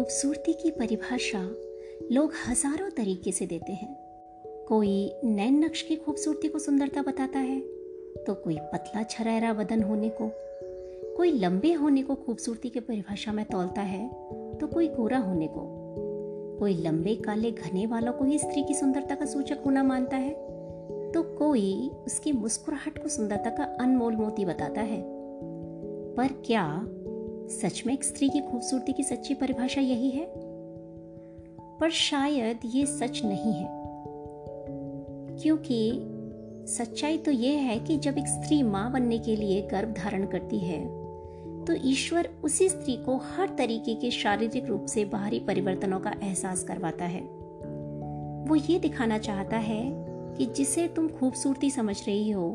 खूबसूरती की परिभाषा लोग हज़ारों तरीके से देते हैं। कोई नैन नक्श की खूबसूरती को सुंदरता बताता है तो कोई पतला छरैरा बदन होने को, कोई लंबे होने को खूबसूरती की परिभाषा में तोलता है तो कोई गोरा होने को। कोई लंबे काले घने वालों को ही स्त्री की सुंदरता का सूचक होना मानता है तो कोई उसकी मुस्कुराहट को सुंदरता का अनमोल मोती बताता है। पर क्या सच में एक स्त्री की खूबसूरती की सच्ची परिभाषा यही है। पर शायद ये सच नहीं है। क्योंकि सच्चाई तो यह है कि जब एक स्त्री माँ बनने के लिए गर्भ धारण करती है तो ईश्वर उसी स्त्री को हर तरीके के शारीरिक रूप से बाहरी परिवर्तनों का एहसास करवाता है। वो ये दिखाना चाहता है कि जिसे तुम खूबसूरती समझ रही हो,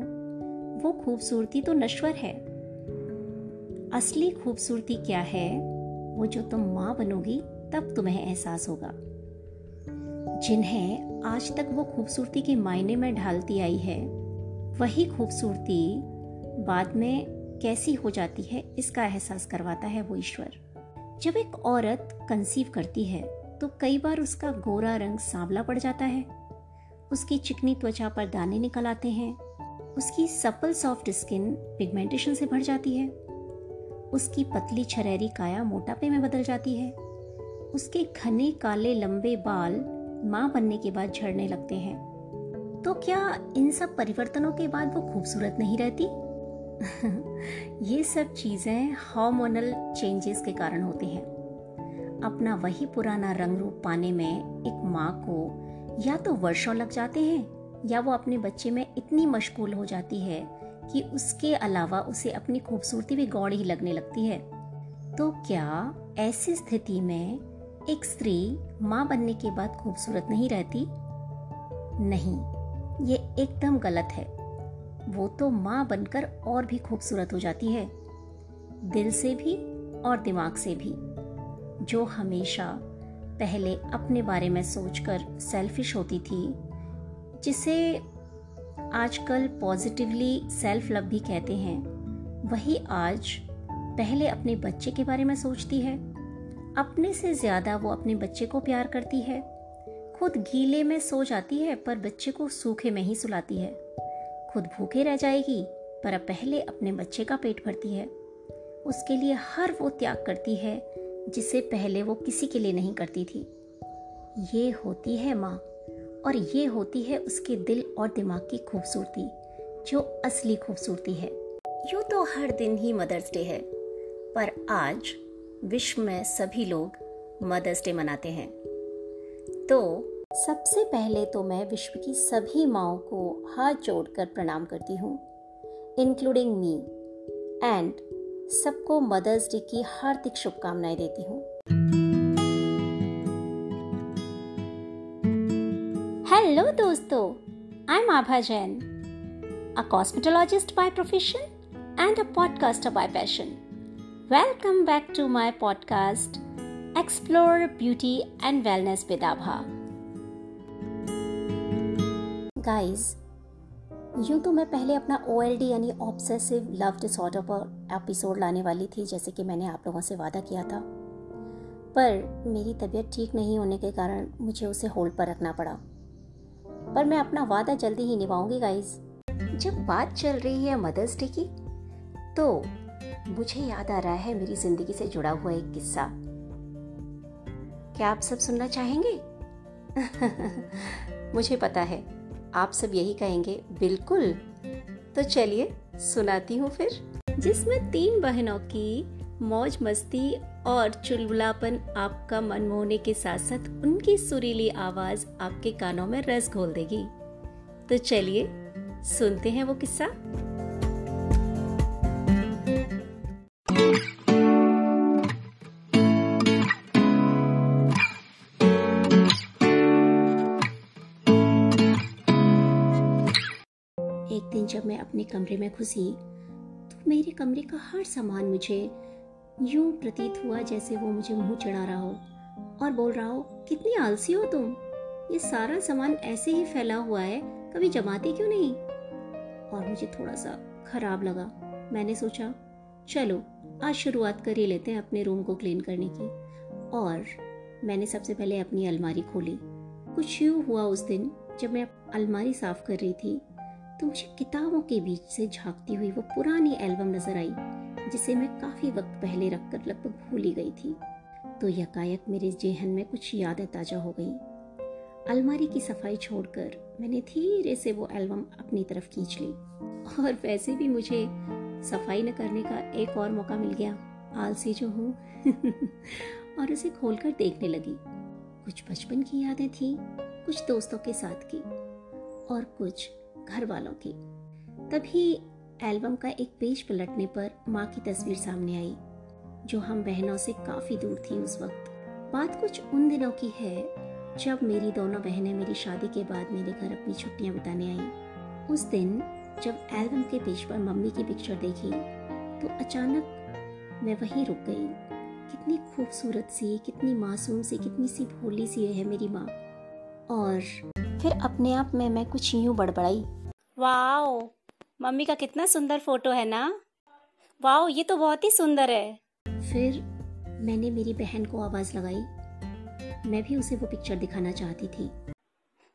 वो खूबसूरती तो नश्वर है। असली खूबसूरती क्या है, वो जो तुम माँ बनोगी, तब तुम्हें एहसास होगा। जिन्हें आज तक वो खूबसूरती के मायने में ढालती आई है, वही खूबसूरती बाद में कैसी हो जाती है, इसका एहसास करवाता है वो ईश्वर। जब एक औरत कंसीव करती है तो कई बार उसका गोरा रंग सांवला पड़ जाता है। उसकी चिकनी त्वचा पर दाने निकल आते हैं। उसकी सपल सॉफ्ट स्किन पिगमेंटेशन से भर जाती है। उसकी पतली छरेरी काया मोटापे में बदल जाती है। उसके घने, काले, लंबे बाल माँ बनने के बाद झड़ने लगते हैं। तो क्या इन सब परिवर्तनों के बाद वो खूबसूरत नहीं रहती? ये सब चीज़ें हार्मोनल चेंजेस के कारण होती हैं। अपना वही पुराना रंग रूप पाने में एक माँ को या तो वर्षों लग जाते हैं या वो अपने बच्चे में इतनी मशगूल हो जाती है कि उसके अलावा उसे अपनी खूबसूरती भी गौड़ ही लगने लगती है। तो क्या ऐसी स्थिति में एक स्त्री माँ बनने के बाद खूबसूरत नहीं रहती? नहीं, ये एकदम गलत है। वो तो माँ बनकर और भी खूबसूरत हो जाती है। दिल से भी और दिमाग से भी। जो हमेशा पहले अपने बारे में सोचकर सेल्फिश होती थी, जिसे आजकल पॉजिटिवली सेल्फ लव भी कहते हैं। वही आज पहले अपने बच्चे के बारे में सोचती है। अपने से ज़्यादा वो अपने बच्चे को प्यार करती है। खुद गीले में सो जाती है, पर बच्चे को सूखे में ही सुलाती है। खुद भूखे रह जाएगी, पर अब पहले अपने बच्चे का पेट भरती है। उसके लिए हर वो त्याग करती है, जिसे पहले वो किसी के लिए नहीं करती थी। ये होती है माँ। और ये होती है उसके दिल और दिमाग की खूबसूरती, जो असली खूबसूरती है। यूँ तो हर दिन ही मदर्स डे है, पर आज विश्व में सभी लोग मदर्स डे मनाते हैं। तो सबसे पहले तो मैं विश्व की सभी माओ को हाथ जोड़कर प्रणाम करती हूँ इंक्लूडिंग मी एंड सबको मदर्स डे की हार्दिक शुभकामनाएँ देती हूँ। दोस्तों I am Abha Jain a cosmetologist by profession and a podcaster by passion welcome back to my podcast explore beauty and wellness with Abha guys यूँ तो मैं पहले अपना OLD यानी ऑब्सेसिव लव डिसऑर्डर पर एपिसोड लाने वाली थी, जैसे कि मैंने आप लोगों से वादा किया था। पर मेरी तबीयत ठीक नहीं होने के कारण मुझे उसे होल्ड पर रखना पड़ा। पर मैं अपना वादा जल्दी ही निभाऊँगी गाइस जब बात चल रही है मदर्स डे की तो मुझे याद आ रहा है मेरी ज़िंदगी से जुड़ा हुआ एक किस्सा। क्या आप सब सुनना चाहेंगे? मुझे पता है, आप सब यही कहेंगे, बिल्कुल. तो चलिए, सुनाती हूँ फिर। जिसमें तीन बहनों की मौज मस्ती और चुलबुलापन आपका मन मोहने के साथ साथ उनकी सुरीली आवाज़ आपके कानों में रस घोल देगी। तो चलिए, सुनते हैं वो किस्सा। एक दिन जब मैं अपने कमरे में घुसी तो मेरे कमरे का हर सामान मुझे यूँ प्रतीत हुआ जैसे वो मुझे मुँह चढ़ा रहा हो। और बोल रहा हो, कितनी आलसी हो तुम। ये सारा सामान ऐसे ही फैला हुआ है, कभी जमाती क्यों नहीं? और मुझे थोड़ा सा खराब लगा। मैंने सोचा, चलो, आज शुरुआत कर ही लेते हैं अपने रूम को क्लीन करने की। और मैंने सबसे पहले अपनी अलमारी खोली। कुछ यूँ हुआ उस दिन, जब मैं अलमारी साफ़ कर रही थी तो मुझे किताबों के बीच से झांकती हुई वो पुरानी एल्बम नज़र आई। जिसे मैं काफ़ी वक्त पहले रखकर लगभग भूल ही गई थी। तो यकायक मेरे जेहन में कुछ यादें ताज़ा हो गई। अलमारी की सफ़ाई छोड़कर मैंने धीरे से वो एल्बम अपनी तरफ़ खींच ली। और वैसे भी मुझे सफ़ाई न करने का एक और मौका मिल गया आलसी जो हूँ। और उसे खोलकर देखने लगी। कुछ बचपन की यादें थी, कुछ दोस्तों के साथ की, और कुछ घर वालों की। तभी एल्बम का एक पेज पलटने पर माँ की तस्वीर सामने आई, जो हम बहनों से काफ़ी दूर थी उस वक्त। बात कुछ उन दिनों की है, जब मेरी दोनों बहनें मेरी शादी के बाद मेरे घर अपनी छुट्टियाँ बिताने आई। उस दिन, जब एल्बम के पेज पर मम्मी की पिक्चर देखी तो अचानक मैं वहीं रुक गई। कितनी खूबसूरत सी, कितनी मासूम सी, कितनी सी भोली सी है मेरी माँ। और फिर अपने आप में मैं कुछ यूँ बड़बड़ाई। वाओ! मम्मी का कितना सुंदर फ़ोटो है ना? वाओ ये तो बहुत ही सुंदर है। फिर मैंने मेरी बहन को आवाज़ लगाई। मैं भी उसे वो पिक्चर दिखाना चाहती थी।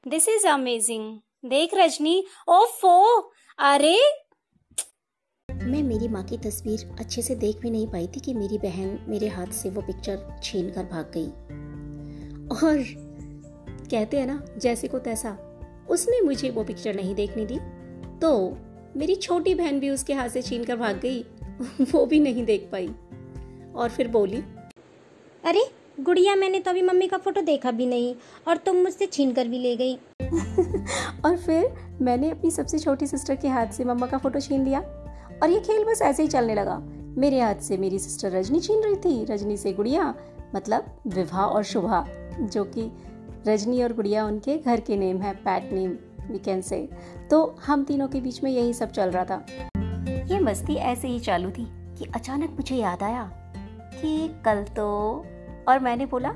दिस इज़ अमेजिंग देख रजनी। ओफो! अरे! मैं मेरी माँ की तस्वीर अच्छे से देख भी नहीं पाई थी कि मेरी बहन मेरे हाथ से वो पिक्चर छीन कर भाग गई। और कहते हैं ना जैसे को तैसा उसने मुझे वो पिक्चर नहीं देखने दी तो मेरी छोटी बहन भी उसके हाथ से छीन कर भाग गई। वो भी नहीं देख पाई। और फिर बोली अरे गुड़िया मैंने तो अभी मम्मी का फ़ोटो देखा भी नहीं और तुम मुझसे छीन कर भी ले गई। और फिर मैंने अपनी सबसे छोटी सिस्टर के हाथ से मम्मा का फ़ोटो छीन लिया और ये खेल बस ऐसे ही चलने लगा। मेरे हाथ से मेरी सिस्टर रजनी छीन रही थी। रजनी से गुड़िया मतलब विवाह और शुभा जो कि रजनी और गुड़िया उनके घर के नेम है PAT name we can say तो हम तीनों के बीच में यही सब चल रहा था। ये मस्ती ऐसे ही चालू थी कि अचानक मुझे याद आया कि कल तो और मैंने बोला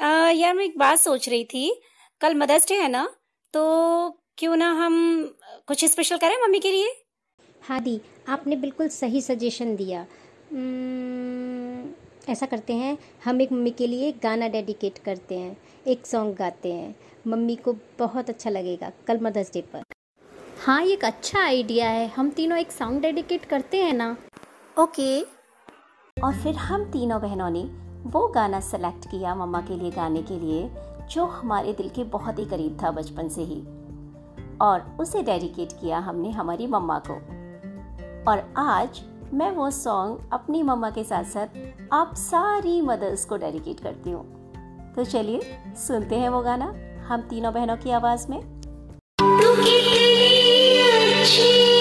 आ, यार मैं एक बात सोच रही थी। कल मदर्स डे है ना तो क्यों ना हम कुछ स्पेशल करें मम्मी के लिए? हाँ दी आपने बिल्कुल सही सजेशन दिया। ऐसा करते हैं, हम एक मम्मी के लिए गाना डेडिकेट करते हैं, एक सॉन्ग गाते हैं। मम्मी को बहुत अच्छा लगेगा कल मदर्स डे पर। हाँ ये एक अच्छा आइडिया है। हम तीनों एक सॉन्ग डेडिकेट करते हैं ना? ओके और फिर हम तीनों बहनों ने वो गाना सेलेक्ट किया मम्मा के लिए गाने के लिए, जो हमारे दिल के बहुत ही करीब था बचपन से ही। और उसे डेडिकेट किया हमने हमारी मम्मा को। और आज मैं वो सॉन्ग अपनी मम्मा के साथ साथ आप सारी मदर्स को डेडिकेट करती हूँ। तो चलिए, सुनते हैं वो गाना, हम तीनों बहनों की आवाज़ में। तू कितनी अच्छी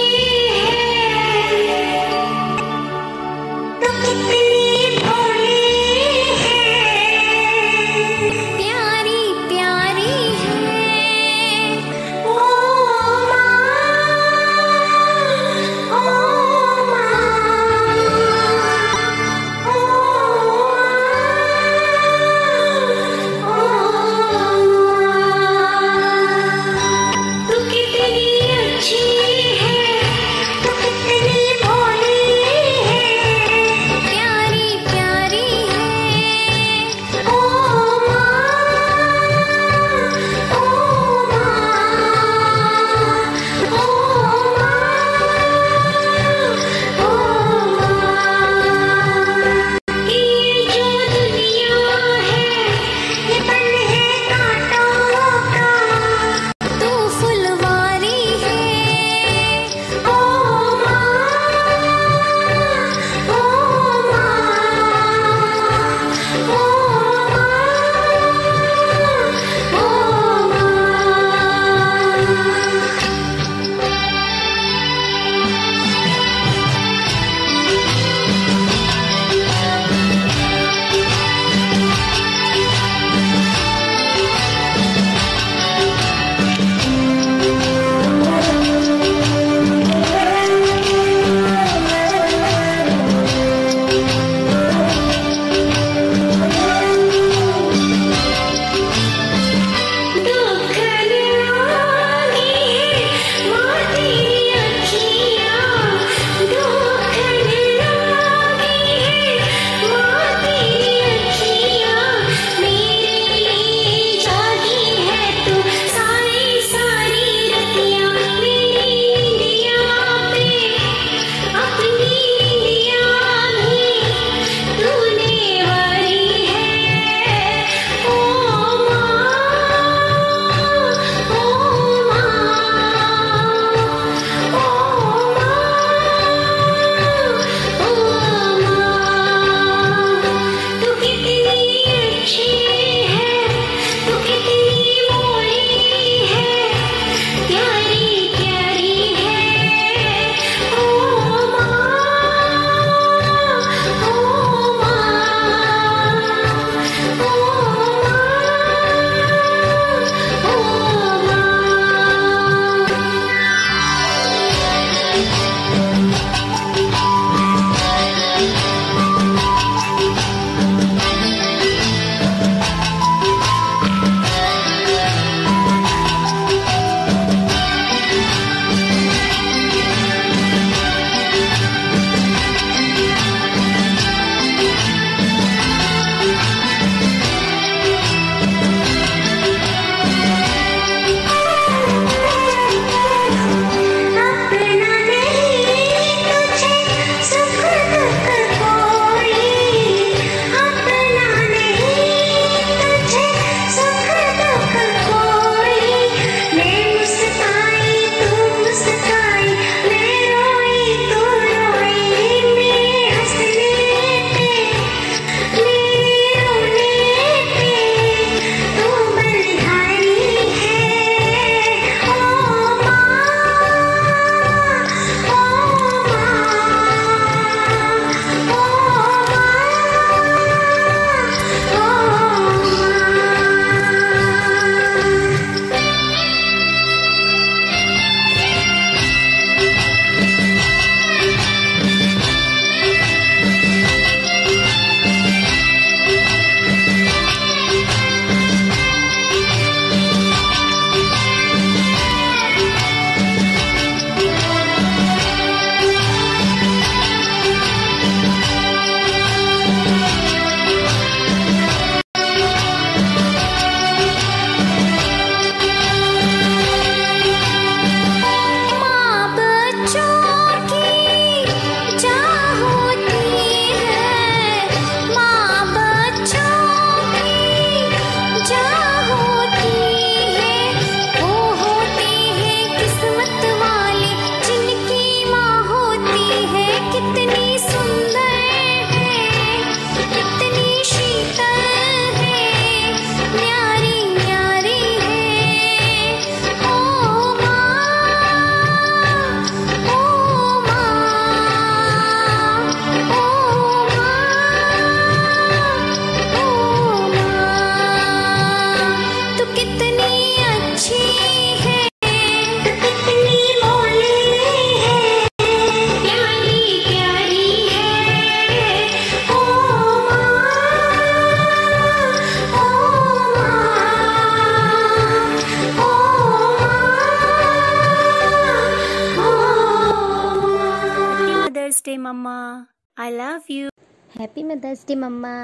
happy mother's day mama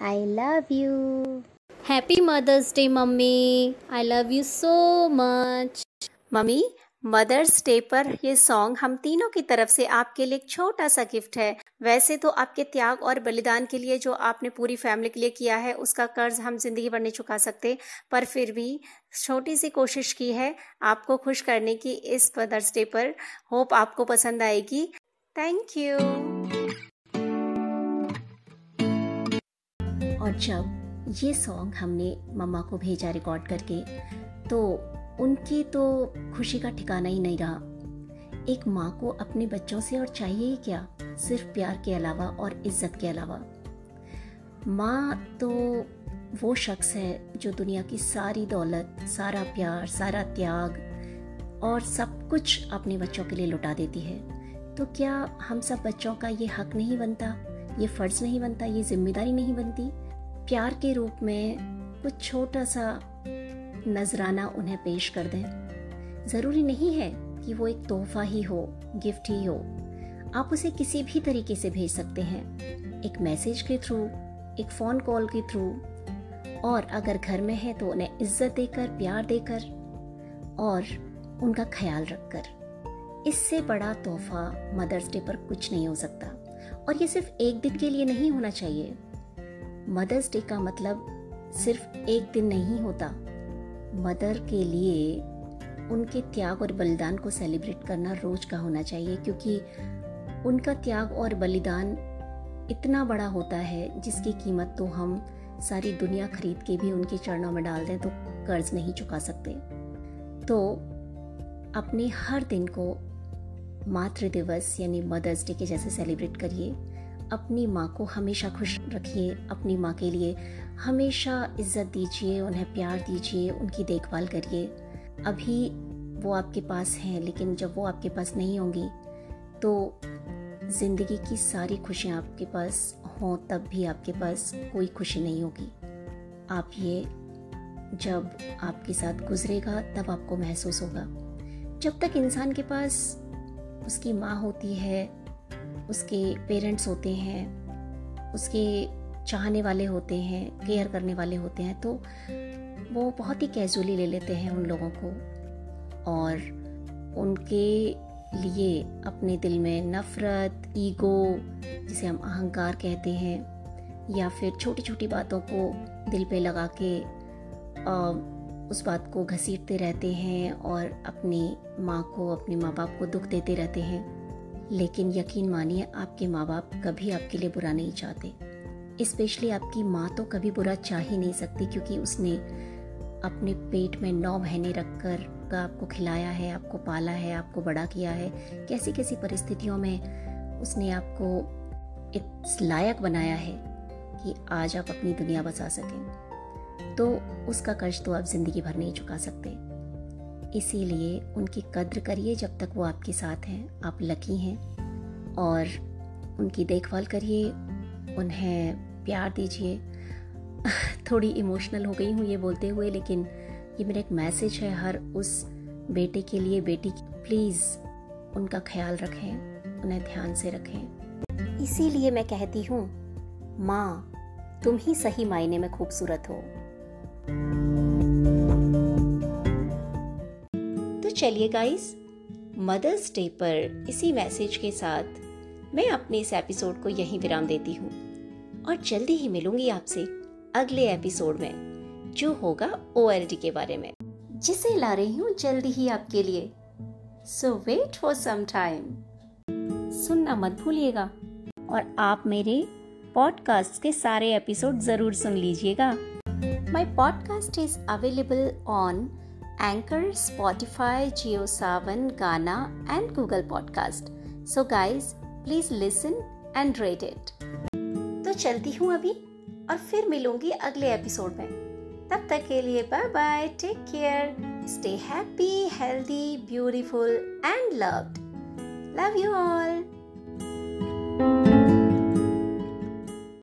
I love you happy mother's day mummy I love you so much mummy mother's day पर ये सॉन्ग हम तीनों की तरफ़ से आपके लिए एक छोटा सा गिफ्ट है। वैसे तो आपके त्याग और बलिदान के लिए जो आपने पूरी फैमिली के लिए किया है उसका कर्ज हम ज़िंदगी भर नहीं चुका सकते पर फिर भी छोटी सी कोशिश की है आपको खुश करने की इस मदर्स डे पर। होप आपको पसंद आएगी। थैंक यू और जब ये सॉन्ग हमने मम्मा को भेजा रिकॉर्ड करके तो उनकी तो खुशी का ठिकाना ही नहीं रहा। एक माँ को अपने बच्चों से और चाहिए ही क्या? सिर्फ़ प्यार के अलावा और इज़्ज़त के अलावा। माँ तो वो शख्स है जो दुनिया की सारी दौलत, सारा प्यार, सारा त्याग और सब कुछ अपने बच्चों के लिए लुटा देती है। तो क्या हम सब बच्चों का ये हक नहीं बनता? ये फ़र्ज़ नहीं बनता? ये ज़िम्मेदारी नहीं बनती? प्यार के रूप में कुछ छोटा सा नजराना उन्हें पेश कर दें। ज़रूरी नहीं है कि वो एक तोहफा ही हो, गिफ्ट ही हो। आप उसे किसी भी तरीके से भेज सकते हैं। एक मैसेज के थ्रू, एक फ़ोन कॉल के थ्रू। और अगर घर में है तो उन्हें इज़्ज़त देकर, प्यार देकर और उनका ख्याल रखकर। इससे बड़ा तोहफा मदर्स डे पर कुछ नहीं हो सकता। और ये सिर्फ़ एक दिन के लिए नहीं होना चाहिए। मदर्स डे का मतलब सिर्फ़ एक दिन नहीं होता। मदर के लिए उनके त्याग और बलिदान को सेलिब्रेट करना रोज का होना चाहिए, क्योंकि उनका त्याग और बलिदान इतना बड़ा होता है, जिसकी कीमत तो हम सारी दुनिया खरीद के भी उनके चरणों में डाल दें तो कर्ज नहीं चुका सकते। तो अपने हर दिन को मातृ दिवस यानी मदर्स डे के जैसे सेलिब्रेट करिए। अपनी माँ को हमेशा खुश रखिए, अपनी माँ के लिए हमेशा इज़्ज़त दीजिए, उन्हें प्यार दीजिए, उनकी देखभाल करिए। अभी वो आपके पास हैं, लेकिन जब वो आपके पास नहीं होंगी तो ज़िंदगी की सारी खुशियाँ आपके पास हों, तब भी आपके पास कोई खुशी नहीं होगी। आप ये जब आपके साथ गुजरेगा, तब आपको महसूस होगा। जब तक इंसान के पास उसकी माँ होती है उसके पेरेंट्स होते हैं उसके चाहने वाले होते हैं केयर करने वाले होते हैं तो वो बहुत ही कैजुअली ले लेते हैं उन लोगों को। और उनके लिए अपने दिल में नफ़रत ईगो जिसे हम अहंकार कहते हैं या फिर छोटी छोटी बातों को दिल पे लगा के आ, उस बात को घसीटते रहते हैं और अपनी माँ को अपने माँ बाप को दुख देते रहते हैं। लेकिन यकीन मानिए, आपके माँ बाप कभी आपके लिए बुरा नहीं चाहते। स्पेशली आपकी माँ तो कभी बुरा चाह ही नहीं सकती क्योंकि उसने अपने पेट में नौ महीने रख कर का आपको खिलाया है, आपको पाला है, आपको बड़ा किया है। कैसी कैसी परिस्थितियों में उसने आपको इस लायक बनाया है कि आज आप अपनी दुनिया बसा सकें। तो उसका कर्ज तो आप ज़िंदगी भर नहीं चुका सकते। इसीलिए उनकी कद्र करिए जब तक वो आपके साथ हैं, आप लकी हैं। और उनकी देखभाल करिए, उन्हें प्यार दीजिए। थोड़ी इमोशनल हो गई हूँ ये बोलते हुए, लेकिन ये मेरा एक मैसेज है हर उस बेटे के लिए, बेटी प्लीज़ उनका ख्याल रखें, उन्हें ध्यान से रखें। इसीलिए मैं कहती हूँ, माँ, तुम ही सही मायने में खूबसूरत हो। चलिए गाइस मदर्स डे पर इसी मैसेज के साथ मैं अपने इस एपिसोड को यहीं विराम देती हूँ। और जल्दी ही मिलूँगी आपसे अगले एपिसोड में, जो होगा ओ के बारे में। जिसे ला रही हूँ जल्दी ही आपके लिए। So wait for some time सुनना मत भूलिएगा। और आप मेरे पॉडकास्ट के सारे एपिसोड ज़रूर सुन लीजिएगा। My podcast is available on Anchor Spotify Jio Saavn Gaana and Google podcast so guys please listen and rate it तो चलती हूँ अभी, और फिर मिलूँगी अगले एपिसोड में। तब तक के लिए bye bye take care stay happy healthy beautiful and loved love you all